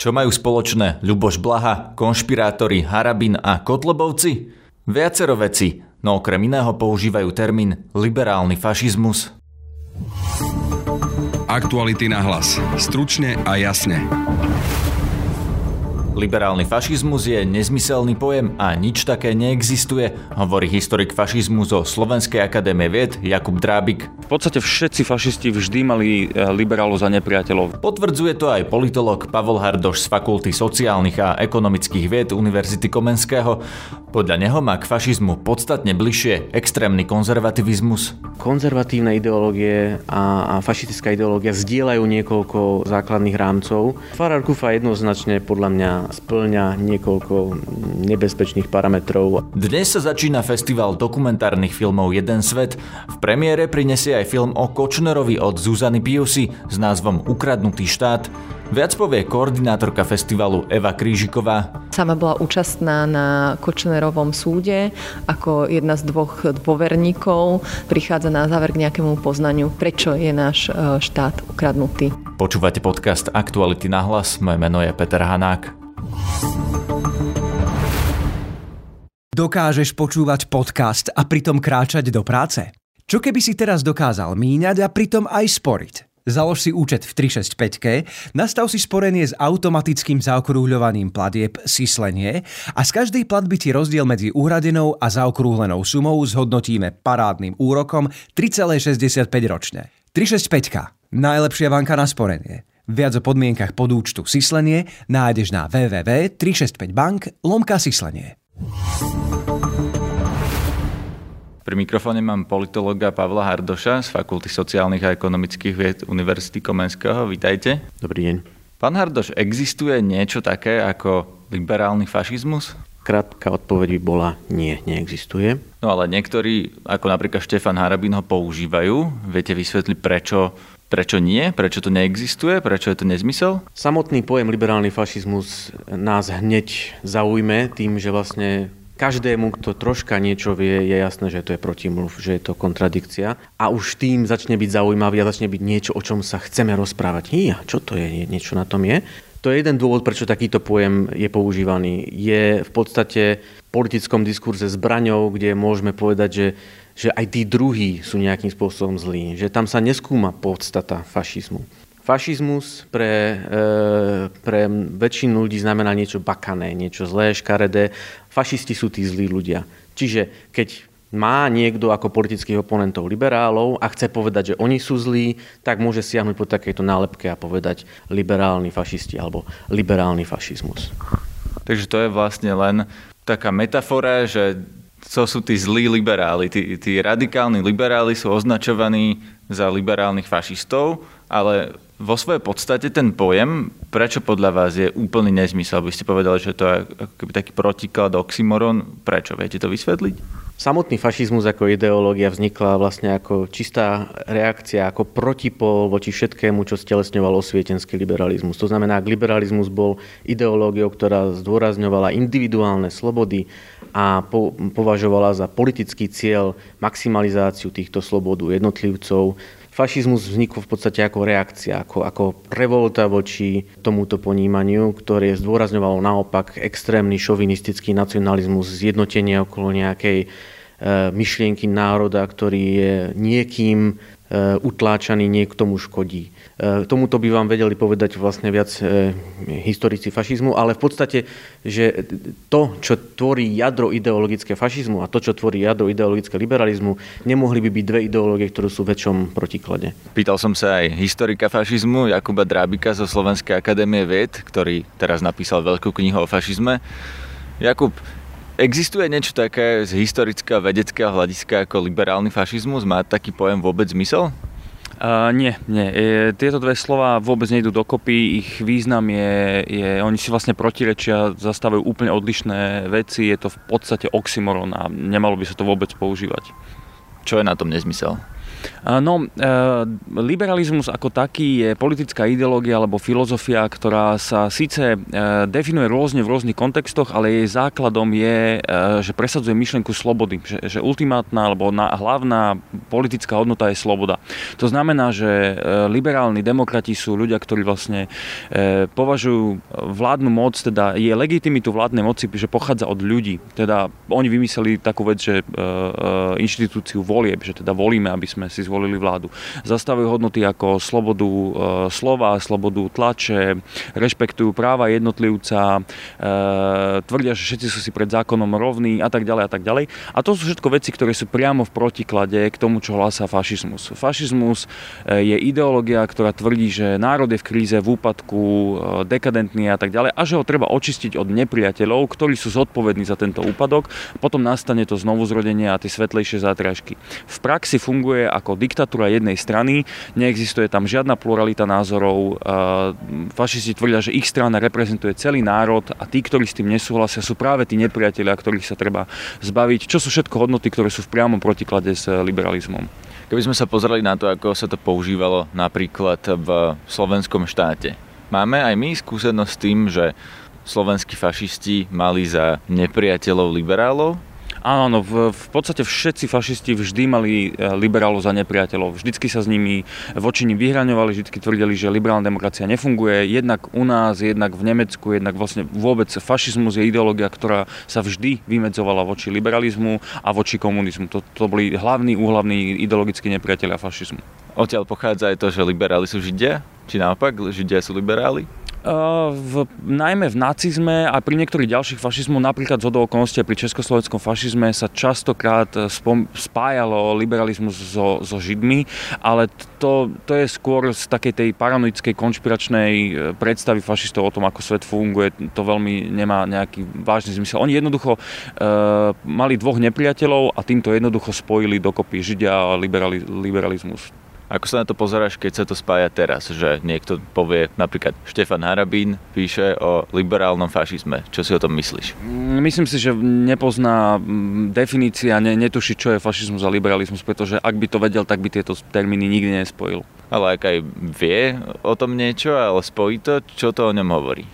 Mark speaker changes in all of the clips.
Speaker 1: Čo majú spoločné Ľuboš Blaha, konšpirátori Harabin a Kotlobovci? Viacero veci, no okrem iného používajú termín liberálny fašizmus.
Speaker 2: Aktuality na hlas. Stručne a jasne.
Speaker 1: Liberálny fašizmus je nezmyselný pojem a nič také neexistuje, hovorí historik fašizmu zo Slovenskej akadémie vied Jakub Drábik.
Speaker 3: V podstate všetci fašisti vždy mali e, liberálov za nepriateľov.
Speaker 1: Potvrdzuje to aj politolog Pavol Hardoš z Fakulty sociálnych a ekonomických vied Univerzity Komenského. Podľa neho má k fašizmu podstatne bližšie extrémny konzervativizmus.
Speaker 4: Konzervatívne ideológie a, a fašistická ideológia zdieľajú niekoľko základných rámcov. Farar Kufa jednoznačne podľa mňa splňa niekoľko nebezpečných parametrov.
Speaker 1: Dnes sa začína festival dokumentárnych filmov Jeden svet. V premiére prinesie aj film o Kočnerovi od Zuzany Piusy s názvom Ukradnutý štát. Viac povie koordinátorka festivalu Eva Krížiková.
Speaker 5: Sama bola účastná na Kočnerovom súde ako jedna z dvoch dôverníkov. Prichádza na záver k nejakému poznaniu, prečo je náš e, štát ukradnutý.
Speaker 1: Počúvate podcast Aktuality na hlas. Moje meno je Peter Hanák.
Speaker 6: Dokážeš počúvať podcast a pritom kráčať do práce? Čo keby si teraz dokázal míňať a pritom aj sporiť? Založ si účet v 365, nastav si sporenie s automatickým zaokrúhľovaním platieb Sislenie a z každej platby ti rozdiel medzi uhradenou a zaokrúhlenou sumou zhodnotíme parádnym úrokom 3,65 ročne. 365. Najlepšia banka na sporenie. Viac o podmienkach podúčtu Sislenie nájdeš na www.365bank lomka Sislenie.
Speaker 1: Pri mikrofóne mám politologa Pavla Hardoša z Fakulty sociálnych a ekonomických vied Univerzity Komenského. Vítajte.
Speaker 4: Dobrý deň.
Speaker 1: Pán Hardoš, existuje niečo také ako liberálny fašizmus?
Speaker 4: Krátka odpoveď by bola nie, neexistuje.
Speaker 1: No ale niektorí, ako napríklad Štefan Harabin, ho používajú. Viete vysvetliť, prečo, prečo nie? Prečo to neexistuje? Prečo je to nezmysel?
Speaker 4: Samotný pojem liberálny fašizmus nás hneď zaujme tým, že vlastne každému, kto troška niečo vie, je jasné, že to je protimluv, že je to kontradikcia. A už tým začne byť zaujímavý a začne byť niečo, o čom sa chceme rozprávať. Hýja, čo to je? Niečo na tom je? To je jeden dôvod, prečo takýto pojem je používaný. Je v podstate v politickom diskurze zbraňou, kde môžeme povedať, že, že aj tí druhí sú nejakým spôsobom zlí. Že tam sa neskúma podstata fašizmu. Fašizmus pre, e, pre väčšinu ľudí znamená niečo bakané, niečo zlé, škaredé. Fašisti sú tí zlí ľudia. Čiže keď má niekto ako politických oponentov liberálov a chce povedať, že oni sú zlí, tak môže siahnuť po takejto nálepke a povedať liberálni fašisti alebo liberálny fašizmus.
Speaker 1: Takže to je vlastne len taká metafora, že to sú tí zlí liberáli. Tí, tí radikálni liberáli sú označovaní za liberálnych fašistov, ale vo svojej podstate ten pojem, prečo podľa vás je úplný nezmysel? By ste povedali, že to je taký protiklad, oxymoron. Prečo? Viete to vysvetliť?
Speaker 4: Samotný fašizmus ako ideológia vznikla vlastne ako čistá reakcia, ako protipol voči všetkému, čo stelesňoval osvietenský liberalizmus. To znamená, ak liberalizmus bol ideológiou, ktorá zdôrazňovala individuálne slobody a po, považovala za politický cieľ maximalizáciu týchto slobodu jednotlivcov, fašizmus vznikol v podstate ako reakcia, ako, ako revolta voči tomuto ponímaniu, ktoré zdôrazňovalo naopak extrémny šovinistický nacionalizmus, zjednotenie okolo nejakej e, myšlienky národa, ktorý je niekým e, utláčaný, niekto mu škodí. E, tomuto by vám vedeli povedať vlastne viac e, historici fašizmu, ale v podstate, že to, čo tvorí jadro ideologické fašizmu a to, čo tvorí jadro ideologické liberalizmu, nemohli by byť dve ideológie, ktoré sú v väčšom protiklade.
Speaker 1: Pýtal som sa aj historika fašizmu Jakuba Drábika zo Slovenskej akadémie vied, ktorý teraz napísal veľkú knihu o fašizme. Jakub, Existuje niečo také z historického vedeckého hľadiska ako liberálny fašizmus? Má taký pojem vôbec zmysel?
Speaker 3: Uh, nie, nie. E, tieto dve slova vôbec nejdú dokopy. Ich význam je, je, oni si vlastne protirečia, zastávajú úplne odlišné veci. Je to v podstate oxymoron a nemalo by sa to vôbec používať.
Speaker 1: Čo je na tom nezmysel?
Speaker 3: No, liberalizmus ako taký je politická ideológia alebo filozofia, ktorá sa síce definuje rôzne v rôznych kontextoch, ale jej základom je, že presadzuje myšlienku slobody, že, že ultimátna alebo hlavná politická hodnota je sloboda. To znamená, že liberálni demokrati sú ľudia, ktorí vlastne považujú vládnu moc, teda je legitimitu vládnej moci, že pochádza od ľudí. Teda oni vymysleli takú vec, že inštitúciu volieb, že teda volíme, aby sme si zvolili vládu. Zastavujú hodnoty ako slobodu e, slova, slobodu tlače, rešpektujú práva jednotlivca, e, tvrdia, že všetci sú si pred zákonom rovní a tak ďalej a tak ďalej. A to sú všetko veci, ktoré sú priamo v protiklade k tomu, čo hlásá fašizmus. Fašizmus e, je ideológia, ktorá tvrdí, že národ je v kríze, v úpadku, dekadentný a tak ďalej a že ho treba očistiť od nepriateľov, ktorí sú zodpovední za tento úpadok. Potom nastane to znovu zrodenie a tie svetlejšie zátržky. V praxi funguje ako diktatúra jednej strany, neexistuje tam žiadna pluralita názorov, fašisti tvrdia, že ich strana reprezentuje celý národ a tí, ktorí s tým nesúhlasia, sú práve tí nepriatelia, ktorých sa treba zbaviť, čo sú všetko hodnoty, ktoré sú v priamom protiklade s liberalizmom.
Speaker 1: Keby sme sa pozreli na to, ako sa to používalo napríklad v slovenskom štáte. Máme aj my skúsenosť s tým, že slovenskí fašisti mali za nepriateľov liberálov
Speaker 3: Áno, no, v, v podstate všetci fašisti vždy mali e, liberálov za nepriateľov. Vždycky sa s nimi voči nim vyhraňovali, vždy tvrdili, že liberálna demokracia nefunguje. Jednak u nás, jednak v Nemecku, jednak vlastne vôbec fašizmus je ideológia, ktorá sa vždy vymedzovala voči liberalizmu a voči komunizmu. To, to boli hlavní, úhlavní ideologickí nepriateľia fašizmu.
Speaker 1: Odtiaľ pochádza aj to, že liberáli sú židia? Či naopak, židia sú liberáli?
Speaker 3: V, najmä v nacizme a pri niektorých ďalších fašizmoch, napríklad z okolností pri československom fašizme sa častokrát e, spom, spájalo liberalizmus so, so Židmi, ale to, to je skôr z takej tej paranoickej konšpiračnej e, predstavy fašistov o tom, ako svet funguje. To veľmi nemá nejaký vážny zmysel. Oni jednoducho e, mali dvoch nepriateľov a týmto jednoducho spojili dokopy Židia a liberali, liberalizmus.
Speaker 1: Ako sa na to pozeráš, keď sa to spája teraz, že niekto povie, napríklad Štefan Harabín píše o liberálnom fašizme. Čo si o tom myslíš?
Speaker 3: Mm, myslím si, že nepozná mm, definícia, ne, netuší, čo je fašizmus a liberalizmus, pretože ak by to vedel, tak by tieto termíny nikdy nespojil.
Speaker 1: Ale ak aj vie o tom niečo, ale spojí to, čo to o ňom hovorí?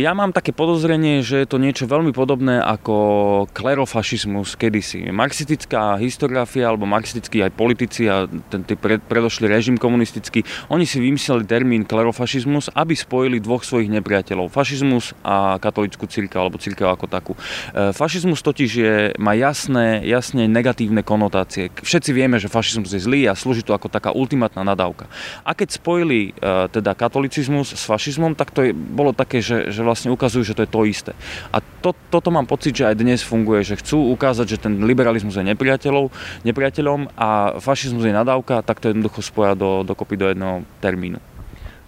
Speaker 3: Ja mám také podozrenie, že je to niečo veľmi podobné ako klerofašizmus kedysi. Marxistická historiografia alebo marxistickí aj politici a ten pred, režim komunistický, oni si vymysleli termín klerofašizmus, aby spojili dvoch svojich nepriateľov. Fašizmus a katolickú církev alebo církev ako takú. E, fašizmus totiž je, má jasné, jasne negatívne konotácie. Všetci vieme, že fašizmus je zlý a slúži to ako taká ultimátna nadávka. A keď spojili e, teda katolicizmus s fašizmom, tak to je, bolo také, že, že vlastne ukazujú, že to je to isté. A to, toto mám pocit, že aj dnes funguje, že chcú ukázať, že ten liberalizmus je nepriateľov, nepriateľom a fašizmus je nadávka, tak to jednoducho spoja do, dokopy do jedného termínu.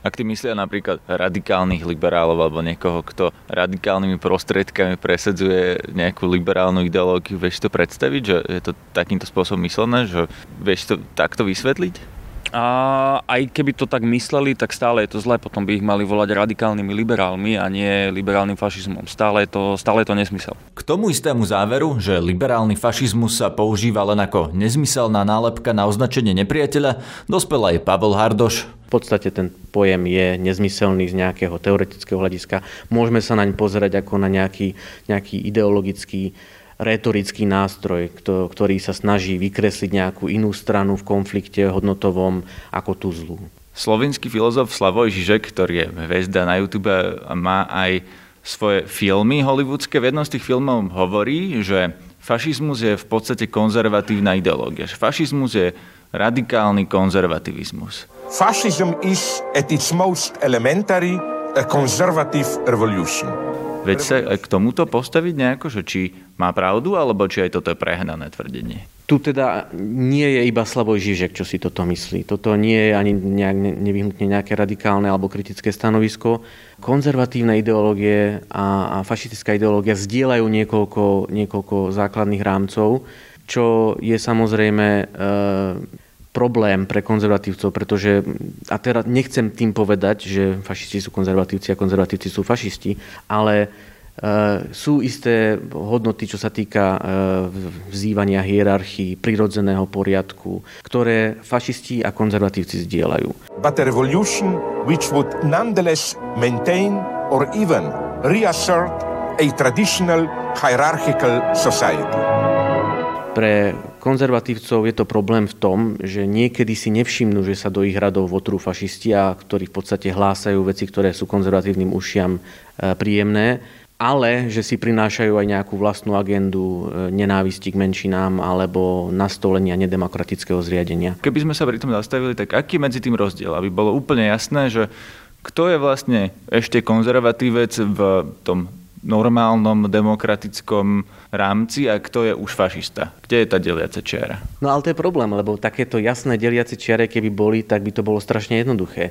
Speaker 1: Ak ty myslia napríklad radikálnych liberálov alebo niekoho, kto radikálnymi prostriedkami presedzuje nejakú liberálnu ideológiu, vieš to predstaviť, že je to takýmto spôsobom myslené, že vieš to takto vysvetliť?
Speaker 3: A aj keby to tak mysleli, tak stále je to zlé, potom by ich mali volať radikálnymi liberálmi a nie liberálnym fašizmom. Stále je to, stále je to nesmysel.
Speaker 1: K tomu istému záveru, že liberálny fašizmus sa používa len ako nezmyselná nálepka na označenie nepriateľa, dospel aj Pavel Hardoš.
Speaker 4: V podstate ten pojem je nezmyselný z nejakého teoretického hľadiska. Môžeme sa naň pozerať ako na nejaký, nejaký ideologický retorický nástroj, ktorý sa snaží vykresliť nejakú inú stranu v konflikte hodnotovom ako tú zlú.
Speaker 1: Slovenský filozof Slavoj Žižek, ktorý je hviezda na YouTube má aj svoje filmy hollywoodske. V jednom z tých filmov hovorí, že fašizmus je v podstate konzervatívna ideológia. Že fašizmus je radikálny konzervativizmus.
Speaker 7: Fascism is at its most elementary a conservative revolution.
Speaker 1: Veď sa k tomuto postaviť nejako, že či má pravdu, alebo či aj toto je prehnané tvrdenie?
Speaker 4: Tu teda nie je iba Slavoj Žižek, čo si toto myslí. Toto nie je ani nejak, nevyhnutne nejaké radikálne alebo kritické stanovisko. Konzervatívne ideológie a, a fašistická ideológia zdieľajú niekoľko, niekoľko základných rámcov, čo je samozrejme e, problém pre konzervatívcov, pretože, a teraz nechcem tým povedať, že fašisti sú konzervatívci a konzervatívci sú fašisti, ale sú isté hodnoty, čo sa týka vzývania hierarchii, prirodzeného poriadku, ktoré fašisti a konzervatívci zdieľajú.
Speaker 7: But a revolution which would nonetheless maintain or even reassert a traditional hierarchical society.
Speaker 4: Pre konzervatívcov je to problém v tom, že niekedy si nevšimnú, že sa do ich radov votrú fašisti, a ktorí v podstate hlásajú veci, ktoré sú konzervatívnym ušiam e, príjemné, ale že si prinášajú aj nejakú vlastnú agendu e, nenávisti k menšinám alebo nastolenia nedemokratického zriadenia.
Speaker 1: Keby sme sa pri tom zastavili, tak aký medzi tým rozdiel? Aby bolo úplne jasné, že kto je vlastne ešte konzervatívec v tom normálnom demokratickom rámci a kto je už fašista? Kde je tá deliaca čiara?
Speaker 4: No ale to je problém, lebo takéto jasné deliace čiare, keby boli, tak by to bolo strašne jednoduché.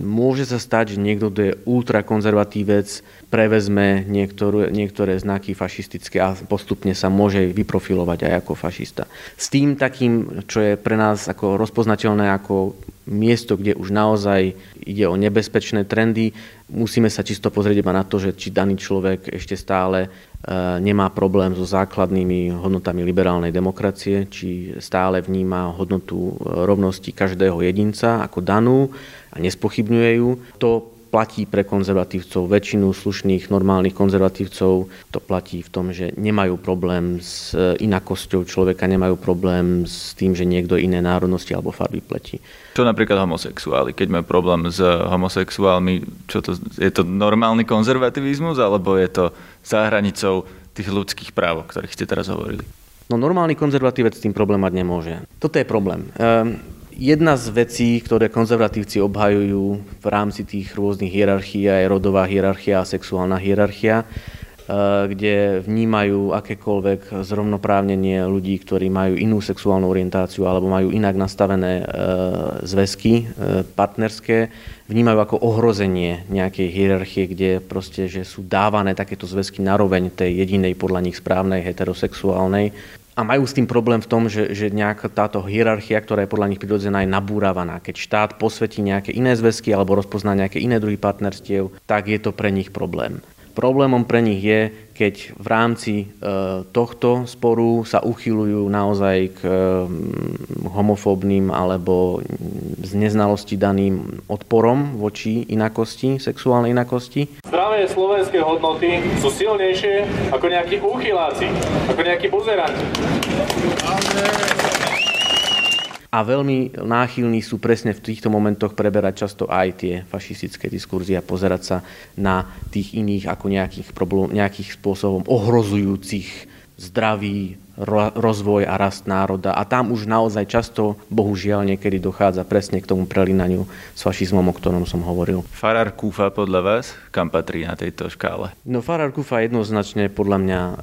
Speaker 4: Môže sa stať, že niekto, kto je ultrakonzervatívec, prevezme niektoré, niektoré znaky fašistické a postupne sa môže vyprofilovať aj ako fašista. S tým takým, čo je pre nás ako rozpoznateľné ako miesto, kde už naozaj ide o nebezpečné trendy, musíme sa čisto pozrieť iba na to, že či daný človek ešte stále e, nemá problém so základnými hodnotami liberálnej demokracie, či stále vníma hodnotu rovnosti každého jedinca ako danú a nespochybňuje ju. To platí pre konzervatívcov, väčšinu slušných, normálnych konzervatívcov to platí v tom, že nemajú problém s inakosťou človeka, nemajú problém s tým, že niekto iné národnosti alebo farby pletí.
Speaker 1: Čo napríklad homosexuáli? Keď majú problém s homosexuálmi, čo to, je to normálny konzervativizmus alebo je to za hranicou tých ľudských práv, o ktorých ste teraz hovorili?
Speaker 4: No normálny konzervatívec s tým problém mať nemôže. Toto je problém. Ehm, Jedna z vecí, ktoré konzervatívci obhajujú v rámci tých rôznych hierarchií, je rodová hierarchia a sexuálna hierarchia, eh, kde vnímajú akékoľvek zrovnoprávnenie ľudí, ktorí majú inú sexuálnu orientáciu alebo majú inak nastavené eh, zväzky eh, partnerské, vnímajú ako ohrozenie nejakej hierarchie, kde proste, že sú dávané takéto zväzky naroveň tej jedinej podľa nich správnej heterosexuálnej a majú s tým problém v tom, že, že nejaká táto hierarchia, ktorá je podľa nich prirodzená, je nabúravaná. Keď štát posvetí nejaké iné zväzky alebo rozpozná nejaké iné druhy partnerstiev, tak je to pre nich problém. Problémom pre nich je, keď v rámci e, tohto sporu sa uchylujú naozaj k e, homofóbnym alebo z neznalosti daným odporom voči inakosti, sexuálnej inakosti.
Speaker 8: Zdravé slovenské hodnoty sú silnejšie ako nejakí úchyláci, ako nejakí buzeranti.
Speaker 4: A veľmi náchylní sú presne v týchto momentoch preberať často aj tie fašistické diskurzie a pozerať sa na tých iných ako nejakých, problém, nejakých spôsobom ohrozujúcich zdravý rozvoj a rast národa. A tam už naozaj často, bohužiaľ, niekedy dochádza presne k tomu prelinaniu s fašizmom, o ktorom som hovoril.
Speaker 1: Farar Kufa podľa vás, kam patrí na tejto škále?
Speaker 4: No Farar Kufa jednoznačne podľa mňa e,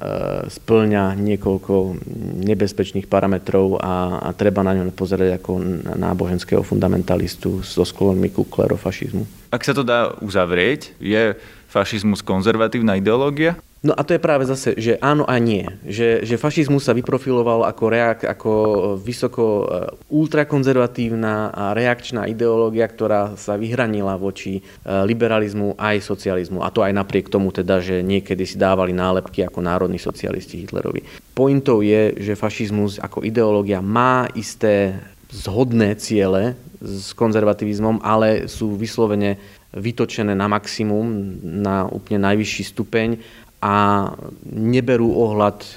Speaker 4: splňa niekoľko nebezpečných parametrov a, a treba na ňo pozerať ako náboženského fundamentalistu so sklonmi ku klerofašizmu.
Speaker 1: Ak sa to dá uzavrieť, je fašizmus konzervatívna ideológia?
Speaker 4: No a to je práve zase, že áno a nie. Že, že fašizmus sa vyprofiloval ako, reak, ako vysoko e, ultrakonzervatívna a reakčná ideológia, ktorá sa vyhranila voči e, liberalizmu aj socializmu. A to aj napriek tomu teda, že niekedy si dávali nálepky ako národní socialisti Hitlerovi. Pointou je, že fašizmus ako ideológia má isté zhodné ciele s konzervativizmom, ale sú vyslovene vytočené na maximum, na úplne najvyšší stupeň a neberú ohľad e,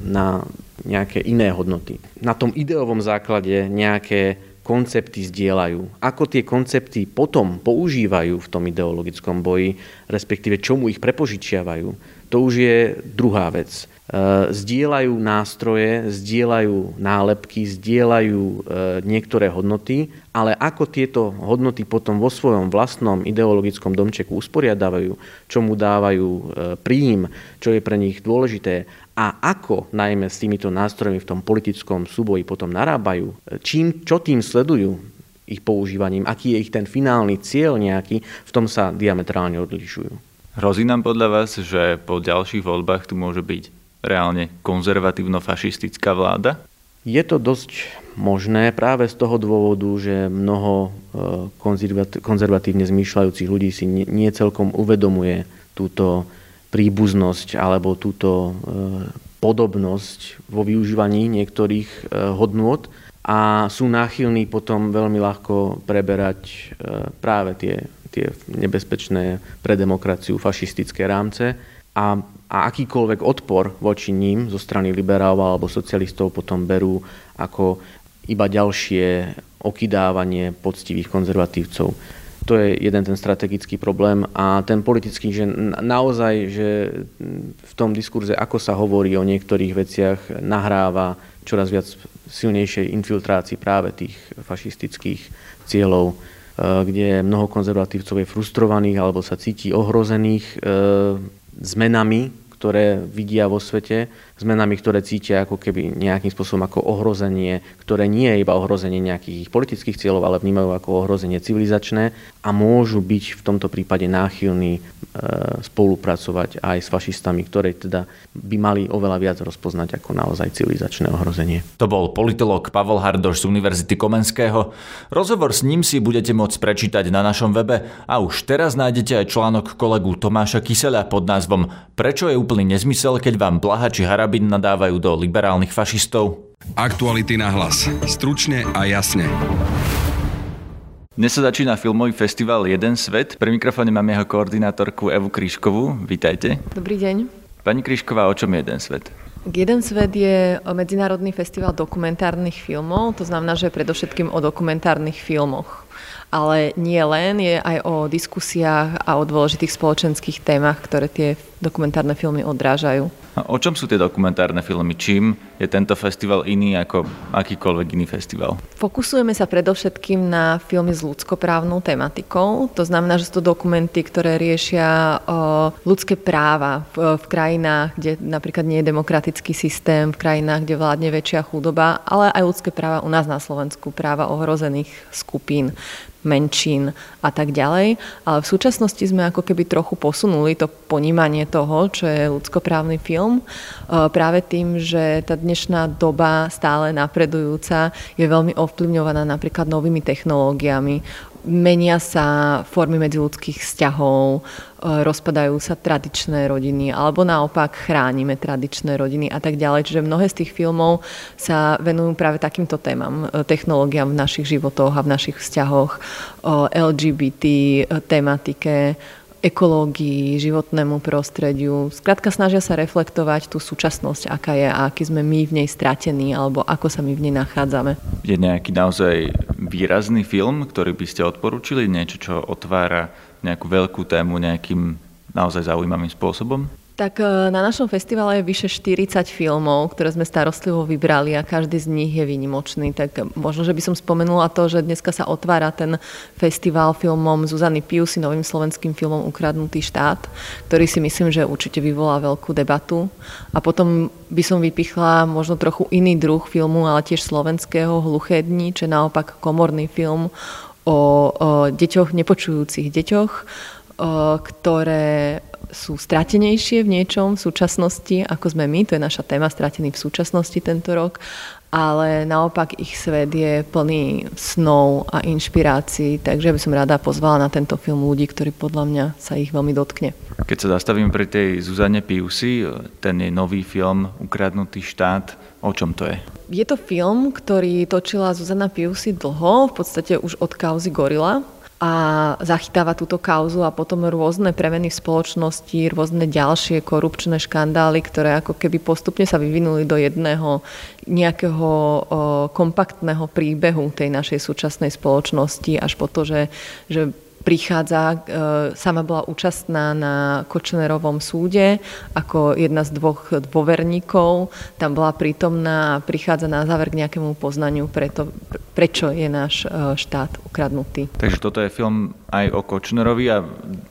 Speaker 4: na nejaké iné hodnoty. Na tom ideovom základe nejaké koncepty zdieľajú. Ako tie koncepty potom používajú v tom ideologickom boji, respektíve čomu ich prepožičiavajú, to už je druhá vec. Eh, zdieľajú nástroje, zdieľajú nálepky, zdieľajú eh, niektoré hodnoty, ale ako tieto hodnoty potom vo svojom vlastnom ideologickom domčeku usporiadávajú, čo mu dávajú eh, príjim, čo je pre nich dôležité a ako najmä s týmito nástrojmi v tom politickom súboji potom narábajú, čím, čo tým sledujú, ich používaním, aký je ich ten finálny cieľ nejaký, v tom sa diametrálne odlišujú.
Speaker 1: Hrozí nám podľa vás, že po ďalších voľbách tu môže byť reálne konzervatívno-fašistická vláda?
Speaker 4: Je to dosť možné práve z toho dôvodu, že mnoho e, konzervatívne zmýšľajúcich ľudí si nie celkom uvedomuje túto príbuznosť alebo túto podobnosť vo využívaní niektorých hodnôt a sú náchylní potom veľmi ľahko preberať práve tie, tie nebezpečné pre demokraciu fašistické rámce a, a akýkoľvek odpor voči ním zo strany liberálov alebo socialistov potom berú ako iba ďalšie okydávanie poctivých konzervatívcov. To je jeden ten strategický problém a ten politický, že naozaj, že v tom diskurze, ako sa hovorí o niektorých veciach, nahráva čoraz viac silnejšej infiltrácii práve tých fašistických cieľov, kde mnoho konzervatívcov je frustrovaných alebo sa cíti ohrozených e, zmenami, ktoré vidia vo svete zmenami, ktoré cítia ako keby nejakým spôsobom ako ohrozenie, ktoré nie je iba ohrozenie nejakých politických cieľov, ale vnímajú ako ohrozenie civilizačné a môžu byť v tomto prípade náchylní e, spolupracovať aj s fašistami, ktoré teda by mali oveľa viac rozpoznať ako naozaj civilizačné ohrozenie.
Speaker 9: To bol politolog Pavel Hardoš z Univerzity Komenského. Rozhovor s ním si budete môcť prečítať na našom webe a už teraz nájdete aj článok kolegu Tomáša Kyseľa pod názvom Prečo je úplný nezmysel, keď vám Blaha či Hara karabín nadávajú do liberálnych fašistov.
Speaker 2: Aktuality na hlas. Stručne a jasne.
Speaker 1: Dnes sa začína filmový festival Jeden svet. Pre mikrofóne mám jeho koordinátorku Evu Kríškovú. Vítajte.
Speaker 5: Dobrý deň.
Speaker 1: Pani Kríšková, o čom je Jeden svet?
Speaker 5: Jeden svet je medzinárodný festival dokumentárnych filmov, to znamená, že predovšetkým o dokumentárnych filmoch ale nie len, je aj o diskusiách a o dôležitých spoločenských témach, ktoré tie dokumentárne filmy odrážajú.
Speaker 1: O čom sú tie dokumentárne filmy? Čím je tento festival iný ako akýkoľvek iný festival?
Speaker 5: Fokusujeme sa predovšetkým na filmy s ľudskoprávnou tematikou. To znamená, že sú to dokumenty, ktoré riešia ľudské práva v, v krajinách, kde napríklad nie je demokratický systém, v krajinách, kde vládne väčšia chudoba, ale aj ľudské práva u nás na Slovensku, práva ohrozených skupín menšín a tak ďalej. Ale v súčasnosti sme ako keby trochu posunuli to ponímanie toho, čo je ľudskoprávny film, e, práve tým, že tá dnešná doba stále napredujúca je veľmi ovplyvňovaná napríklad novými technológiami, menia sa formy medziludských vzťahov, e, rozpadajú sa tradičné rodiny, alebo naopak chránime tradičné rodiny a tak ďalej. Čiže mnohé z tých filmov sa venujú práve takýmto témam, e, technológiám v našich životoch a v našich vzťahoch, LGBT tematike, ekológii, životnému prostrediu. Skrátka snažia sa reflektovať tú súčasnosť, aká je a aký sme my v nej stratení, alebo ako sa my v nej nachádzame.
Speaker 1: Je nejaký naozaj výrazný film, ktorý by ste odporúčili? Niečo, čo otvára nejakú veľkú tému nejakým naozaj zaujímavým spôsobom?
Speaker 5: Tak e, na našom festivale je vyše 40 filmov, ktoré sme starostlivo vybrali a každý z nich je výnimočný. Tak možno, že by som spomenula to, že dneska sa otvára ten festival filmom Zuzany Piusy, novým slovenským filmom Ukradnutý štát, ktorý si myslím, že určite vyvolá veľkú debatu. A potom by som vypichla možno trochu iný druh filmu, ale tiež slovenského Hluché dni, čo je naopak komorný film o, o deťoch, nepočujúcich deťoch, ktoré sú stratenejšie v niečom v súčasnosti, ako sme my, to je naša téma, stratení v súčasnosti tento rok, ale naopak ich svet je plný snov a inšpirácií, takže by som rada pozvala na tento film ľudí, ktorí podľa mňa sa ich veľmi dotkne.
Speaker 1: Keď sa zastavím pri tej Zuzane Piusi, ten je nový film Ukradnutý štát, o čom to je?
Speaker 5: Je to film, ktorý točila Zuzana Piusi dlho, v podstate už od kauzy Gorila, a zachytáva túto kauzu a potom rôzne premeny v spoločnosti, rôzne ďalšie korupčné škandály, ktoré ako keby postupne sa vyvinuli do jedného nejakého kompaktného príbehu tej našej súčasnej spoločnosti až po to, že, že prichádza, e, sama bola účastná na Kočnerovom súde ako jedna z dvoch dôverníkov. Tam bola prítomná a prichádza na záver k nejakému poznaniu, preto, prečo je náš e, štát ukradnutý.
Speaker 1: Takže toto je film aj o Kočnerovi a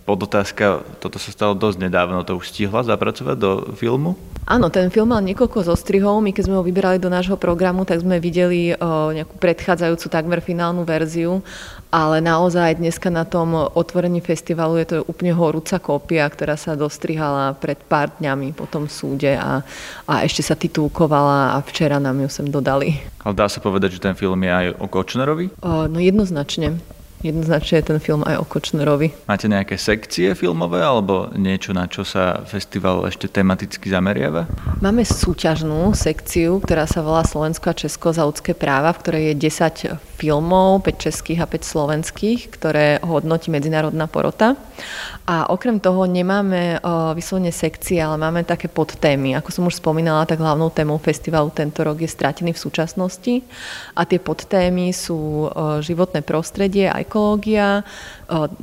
Speaker 1: podotázka, toto sa stalo dosť nedávno, to už stihla zapracovať do filmu?
Speaker 5: Áno, ten film mal niekoľko zostrihov. My keď sme ho vyberali do nášho programu, tak sme videli o, nejakú predchádzajúcu takmer finálnu verziu, ale naozaj dneska na tom otvorení festivalu je to úplne horúca kópia, ktorá sa dostrihala pred pár dňami po tom súde a, a ešte sa titulkovala a včera nám ju sem dodali.
Speaker 1: Ale dá sa povedať, že ten film je aj o Kočnerovi?
Speaker 5: O, no jednoznačne. Jednoznačne je ten film aj o Kočnerovi.
Speaker 1: Máte nejaké sekcie filmové alebo niečo, na čo sa festival ešte tematicky zameriava?
Speaker 5: Máme súťažnú sekciu, ktorá sa volá Slovensko a Česko za ľudské práva, v ktorej je 10 filmov, 5 českých a 5 slovenských, ktoré hodnotí medzinárodná porota. A okrem toho nemáme vyslovene sekcie, ale máme také podtémy. Ako som už spomínala, tak hlavnou témou festivalu tento rok je Stratený v súčasnosti. A tie podtémy sú životné prostredie, aj ekológia,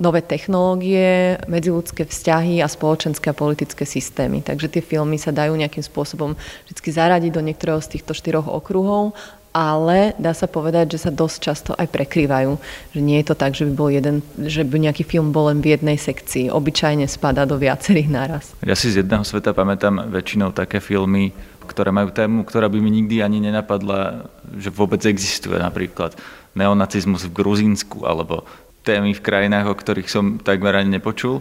Speaker 5: nové technológie, medziludské vzťahy a spoločenské a politické systémy. Takže tie filmy sa dajú nejakým spôsobom vždy zaradiť do niektorého z týchto štyroch okruhov ale dá sa povedať, že sa dosť často aj prekrývajú. Že nie je to tak, že by, bol jeden, že by nejaký film bol len v jednej sekcii. Obyčajne spada do viacerých naraz.
Speaker 1: Ja si z jedného sveta pamätám väčšinou také filmy, ktoré majú tému, ktorá by mi nikdy ani nenapadla, že vôbec existuje. Napríklad neonacizmus v Gruzínsku alebo témy v krajinách, o ktorých som takmer ani nepočul.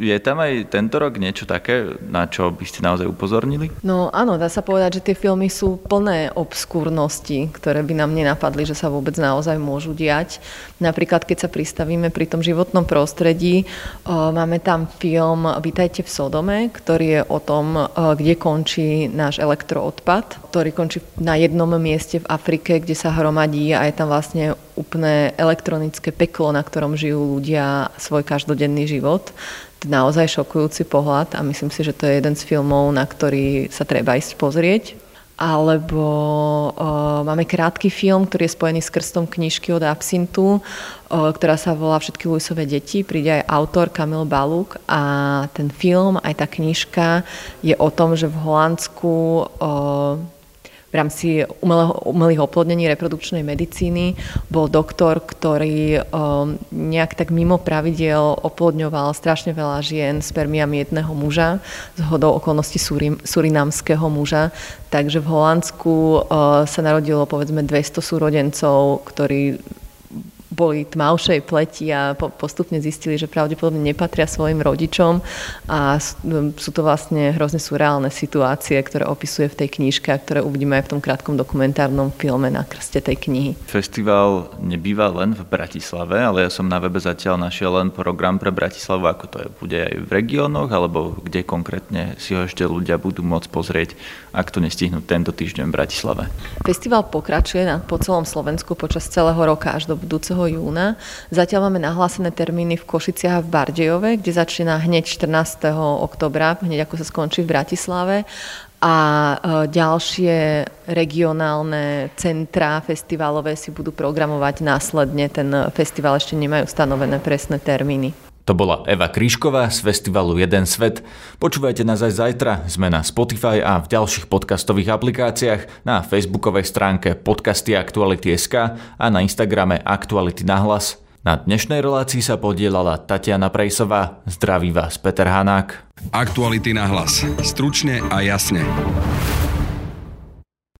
Speaker 1: Je tam aj tento rok niečo také, na čo by ste naozaj upozornili?
Speaker 5: No áno, dá sa povedať, že tie filmy sú plné obskúrnosti, ktoré by nám nenapadli, že sa vôbec naozaj môžu diať. Napríklad, keď sa pristavíme pri tom životnom prostredí, máme tam film Vítajte v Sodome, ktorý je o tom, kde končí náš elektroodpad, ktorý končí na jednom mieste v Afrike, kde sa hromadí a je tam vlastne úplné elektronické peklo, na ktorom žijú ľudia svoj každodenný život naozaj šokujúci pohľad a myslím si, že to je jeden z filmov, na ktorý sa treba ísť pozrieť. Alebo o, máme krátky film, ktorý je spojený s krstom knižky od Absintu, o, ktorá sa volá Všetky Luisové deti. Príde aj autor Kamil Baluk a ten film, aj tá knižka je o tom, že v Holandsku o, v rámci umelého, umelých oplodnení reprodukčnej medicíny bol doktor, ktorý um, nejak tak mimo pravidel oplodňoval strašne veľa žien spermiami jedného muža, z hodou okolností surim, surinamského muža. Takže v Holandsku uh, sa narodilo povedzme 200 súrodencov, ktorí boli tmavšej pleti a postupne zistili, že pravdepodobne nepatria svojim rodičom a sú to vlastne hrozne surreálne situácie, ktoré opisuje v tej knižke a ktoré uvidíme aj v tom krátkom dokumentárnom filme na krste tej knihy.
Speaker 1: Festival nebýva len v Bratislave, ale ja som na webe zatiaľ našiel len program pre Bratislavu, ako to je, bude aj v regiónoch, alebo kde konkrétne si ho ešte ľudia budú môcť pozrieť, ak to nestihnú tento týždeň v Bratislave.
Speaker 5: Festival pokračuje po celom Slovensku počas celého roka až do budúceho júna. Zatiaľ máme nahlásené termíny v Košiciach a v Bardejove, kde začína hneď 14. oktobra, hneď ako sa skončí v Bratislave a e, ďalšie regionálne centrá festivalové si budú programovať následne. Ten festival ešte nemajú stanovené presné termíny.
Speaker 9: To bola Eva Kríšková z festivalu Jeden svet. Počúvajte nás aj zajtra. Sme na Spotify a v ďalších podcastových aplikáciách, na facebookovej stránke podcasty Aktuality.sk a na Instagrame Aktuality na hlas. Na dnešnej relácii sa podielala Tatiana Prejsová. Zdraví vás Peter Hanák.
Speaker 2: Aktuality na hlas. Stručne a jasne.